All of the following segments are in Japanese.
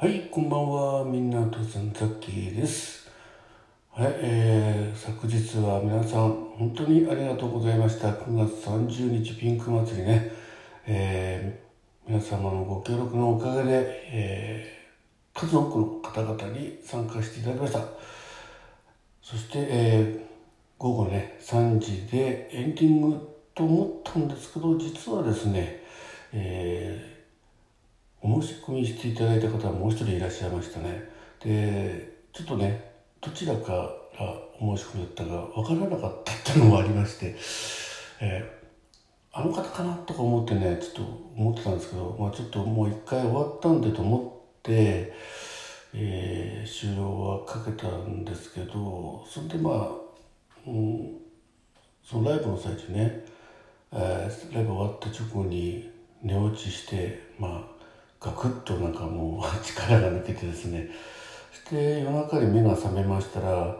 はい、こんばんは。みんなとさんザッキーです。はい、えー、昨日は皆さん、本当にありがとうございました。9月30日ピンク祭りね、えー、皆様のご協力のおかげで、えー、数多くの方々に参加していただきました。そして、えー、午後ね、3時でエンディングと思ったんですけど、実はですね、えーお申し込みしていただいた方はもう一人いらっしゃいましたね。で、ちょっとね、どちらからお申し込みだったかわからなかったっていうのもありまして、えーあの方かなとか思ってね、ちょっと思ってたんですけど、まあちょっともう一回終わったんでと思って、えー終了はかけたんですけど、それでまあ、うん、そのライブの最中ね、えーライブ終わった直後に寝落ちして、まあ、ガクッとなんかもう 力が抜けてですね、そして夜中に目が覚めましたら、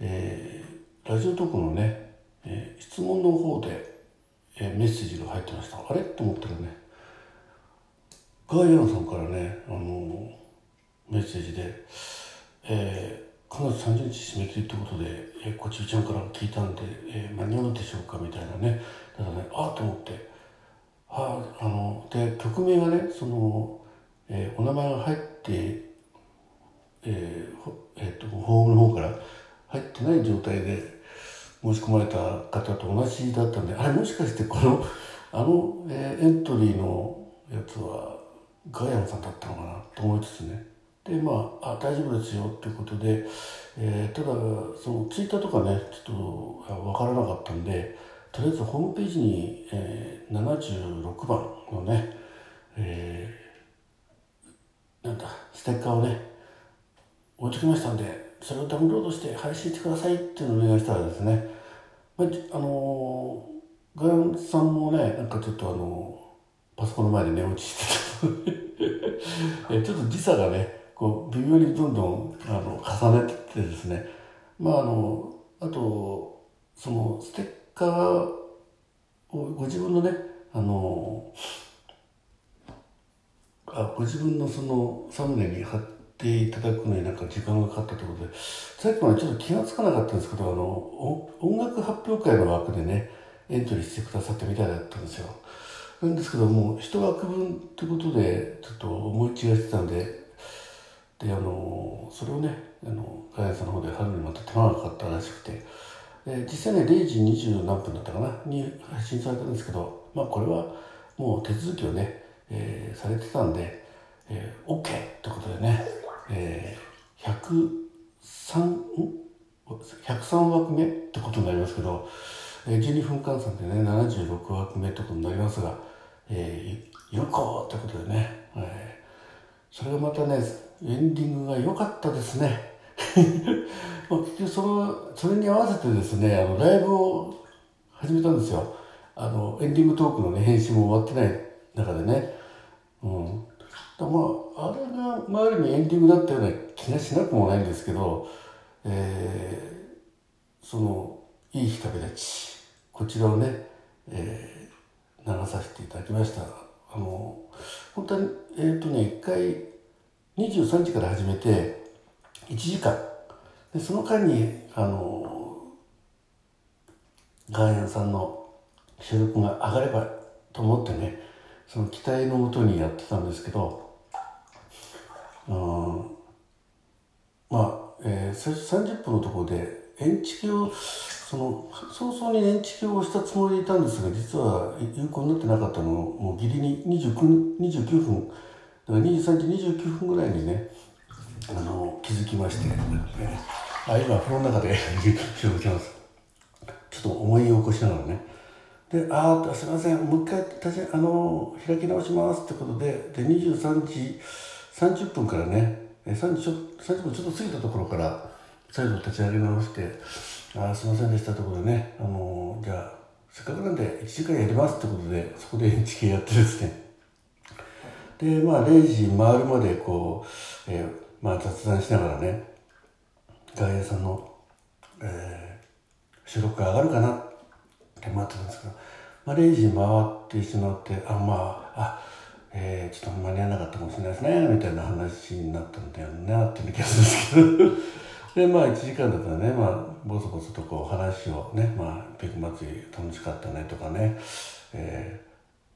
えーラジオトークのね、えー質問の方で、えーメッセージが入ってました。あれ？と思ったらね、ガイアンさんからね、あのメッセージで、えー9月30日締め切りってことで、えー、こちびちゃんから聞いたんで、えー間に合うでしょうか？みたいなね。だからね、ああと思って、ああの、で、曲名がね、その、えーお名前が入って、えーえーと、ホームの方から入ってない状態で申し込まれた方と同じだったんで、あれもしかしてこの、あの、えーエントリーのやつはガイアンさんだったのかなと思いつつね。で、まあ、あ、大丈夫ですよっていうことで、えーただ、そのツイッターとかね、ちょっとあわからなかったんで、とりあえずホームページに、えー76番のね、えーなんだ、ステッカーをね、置いときましたんで、それをダウンロードして配信してくださいっていうのをお願いしたらですね、まあ、あの、ガヤンさんもね、なんかちょっとあのパソコンの前で寝落ちしてたえちょっと時差がね、こう、微妙にどんどん、あの、重ねてってですね、まああの、あと、その、ステッカーをご自分のね、あの、あご自分のそのサムネに貼っていただくのになんか時間がかかったということで、さっきまでちょっと気がつかなかったんですけど、あの、音楽発表会の枠でね、エントリーしてくださったみたいだったんですよ。なんですけども、一枠分ってことで、ちょっと思い違いしてたんで、で、あの、それをね、あの、ガヤさんの方で貼るのにまた手間がかかったらしくて、で実際ね、0時20何分だったかな、に配信されたんですけど、まあこれはもう手続きをね、えーされてたんで、えー、OK ってことでね、えー、103、ん？103枠目ってことになりますけど、えー12分換算でね、76枠目ってことになりますが、えー、よこーってことでね、えーそれがまたね、エンディングが良かったですね。まあ結局その、それに合わせてですね、あの、ライブを始めたんですよ。あの、エンディングトークのね、編集も終わってない中でね。うん。だまあ、あれが、まあ、ある意味エンディングだったような気がしなくもないんですけど、えーその、いい日旅立ち、こちらをね、えー流させていただきました。あの、本当に、えっ、とね、一回、23時から始めて、1時間。で、その間に、あの、ガーヤンさんの収録が上がればと思ってね、その期待のもとにやってたんですけど、うん、まあ、えー最初30分のところで、延期を、その、早々に延期をしたつもりでいたんですが、実は有効になってなかったのを、もうギリに29 29分、だから23時29分ぐらいにね、あの、気づきまして、あ、今、風呂の中で 収録してます。ちょっと思い起こしながらね。で、あー、すいません、もう一回立、あの、開き直しますってことで、で、23時30分からね、30, ちょ30分ちょっと過ぎたところから、再度立ち上げ直して、あー、すいませんでしたってことでね、あのじゃあ、せっかくなんで1時間やりますってことで、そこで NHK やってですね、で、まあ、0時回るまで、こう、えーまあ、雑談しながらね、ガイアさんの、えー収録が上がるかなって待ってたんですけど、まあ、0時回ってしまって、あ、まあ、あ、えー、ちょっと間に合わなかったかもしれないですねみたいな話になったんだよなっていう気がするんですけど。でまあ1時間だったらねまあボソボソとこう話をねまあピク祭り楽しかったねとかね、え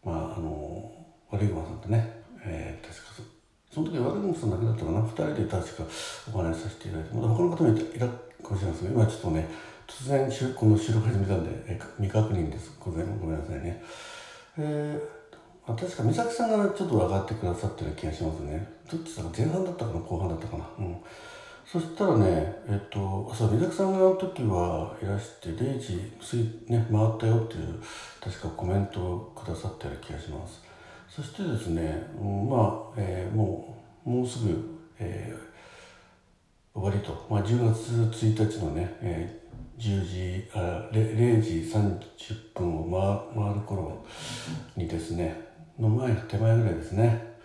ー、まああの悪いごさんとね、えー、確かその時悪いごさんだけだったかな。2人で確かお話しさせていただいて。また他の方もいたかもしれないですけど今ちょっとね突然この収録始めたんで、え未確認です。ごめんごめんなさいね。えーあ確か美咲さんがちょっと分かってくださってる気がしますね。どっちだか前半だったかな後半だったかな。うん。そしたらねえっとそう美咲さんがあの時はいらして0時過ぎね回ったよっていう確かコメントをくださったような気がします。そしてですね、うん、まあ、えー、もうもうすぐ、えー、終わりと、まあ、10月1日のね、えー、10時あ 0, 0時30分を回回る頃にですねの前手前ぐらいですね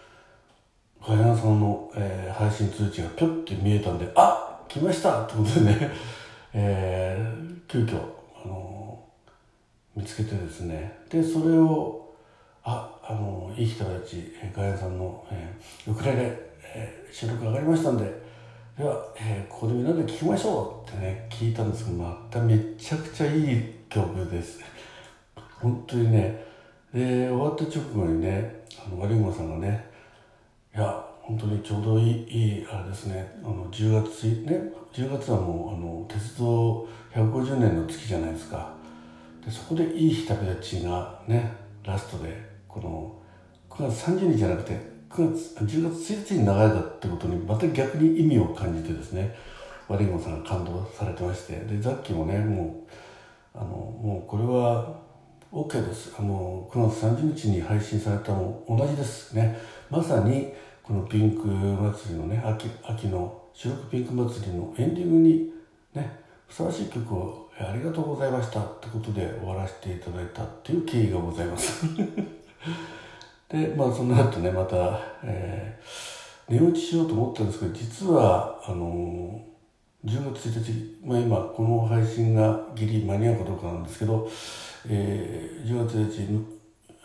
早山さんの、えー、配信通知がぴょって見えたんであ来ましたってことでね、えー、急遽、あのー、見つけてですねでそれをああの、いい人たちガヤさんの、えー、ウクレレ、えー、収録上がりましたんで。では、えー、ここでみんなで聴きましょうってね聞いたんですけどまためちゃくちゃいい曲です。本当にね。で終わった直後にねあの悪いさんがねいや本当にちょうどいいいいあれですねあの10月ね10月はもうあの鉄道150年の月じゃないですか。でそこでいい日旅立ちがねラストでこの9月30日じゃなくて9月10月1日に流れたってことにまた逆に意味を感じてですね悪いさんが感動されてましてでザッキーもねもうあのもうこれは OK です。あの9月30日に配信されたも同じですね。まさにこのピンク祭りのね秋秋の白くピンク祭りのエンディングにねふさわしい曲をありがとうございましたってことで終わらせていただいたっていう経緯がございます。でまあその後ねまた、えー、寝落ちしようと思ったんですけど実はあのー、10月1日、まあ、今この配信がギリ間に合うかどうかなんですけどえー、10月1日、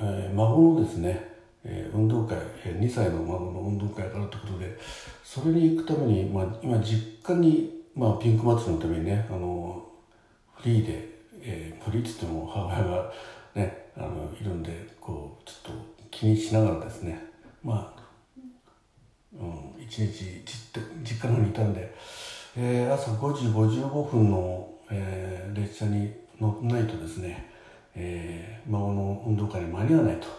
えー、孫のですね、えー、運動会、えー、2歳の孫の運動会があるということでそれに行くために、まあ、今実家に、まあ、ピンク祭りのためにねあのフリーで、えー、フリーって言っても母親がねあのいるんでこうちょっと気にしながらですね。まあ、うん、一日じっと実家の方にいたんで、えー、朝5時55分の、えー、列車に乗らないとですねえー、孫の運動会に間に合わないと。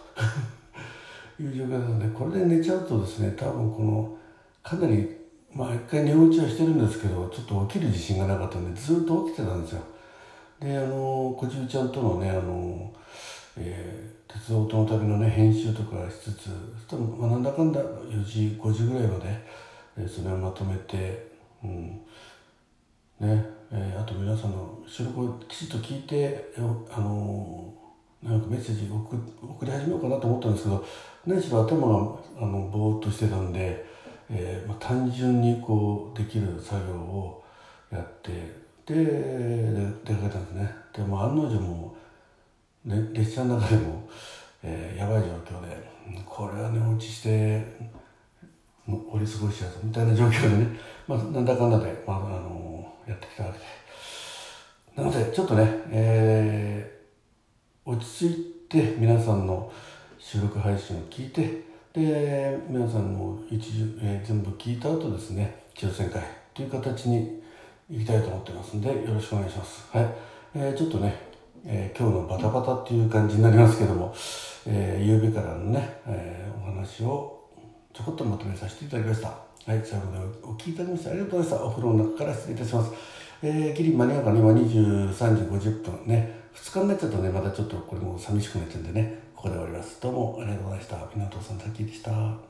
いう状況なのでこれで寝ちゃうとですね多分このかなりまあ一回寝落ちはしてるんですけどちょっと起きる自信がなかったんでずっと起きてたんですよ。であのこじゅうちゃんとのねあの、えー、鉄道との旅のね編集とかしつつそまあ、なんだかんだ4時5時ぐらいまで、えー、それをまとめてうんねえー、あと皆さんの収録をきちっと聞いて、あの、なんかメッセージ送送り始めようかなと思ったんですけど何しろ頭があのぼーっとしてたんで、えーまあ、単純にこうできる作業をやってで出かけたんです。ねでも案の定もう、ね、列車の中でも、えー、やばい状況でこれは寝落ちして折り過ごしちゃうみたいな状況でね、まあ、なんだかんだで、まあ、あのやってきたわけで。なので、ちょっとね、えー、落ち着いて皆さんの収録配信を聞いて、で、皆さんの一時、えー、全部聞いた後ですね、抽選会という形に行きたいと思ってますんで、よろしくお願いします。はい。えー、ちょっとね、えー、今日のバタバタっていう感じになりますけども、えー、夕べからのね、えー、お話をちょこっとまとめさせていただきました。はい、最後までお聞きいただきましてありがとうございました。お風呂の中から失礼いたします。えー、ギリ間に合うかね、今23時50分ね、2日になっちゃうとね、またちょっとこれも寂しくなっちゃうんでね、ここで終わります。どうもありがとうございました。港さん、さっきでした。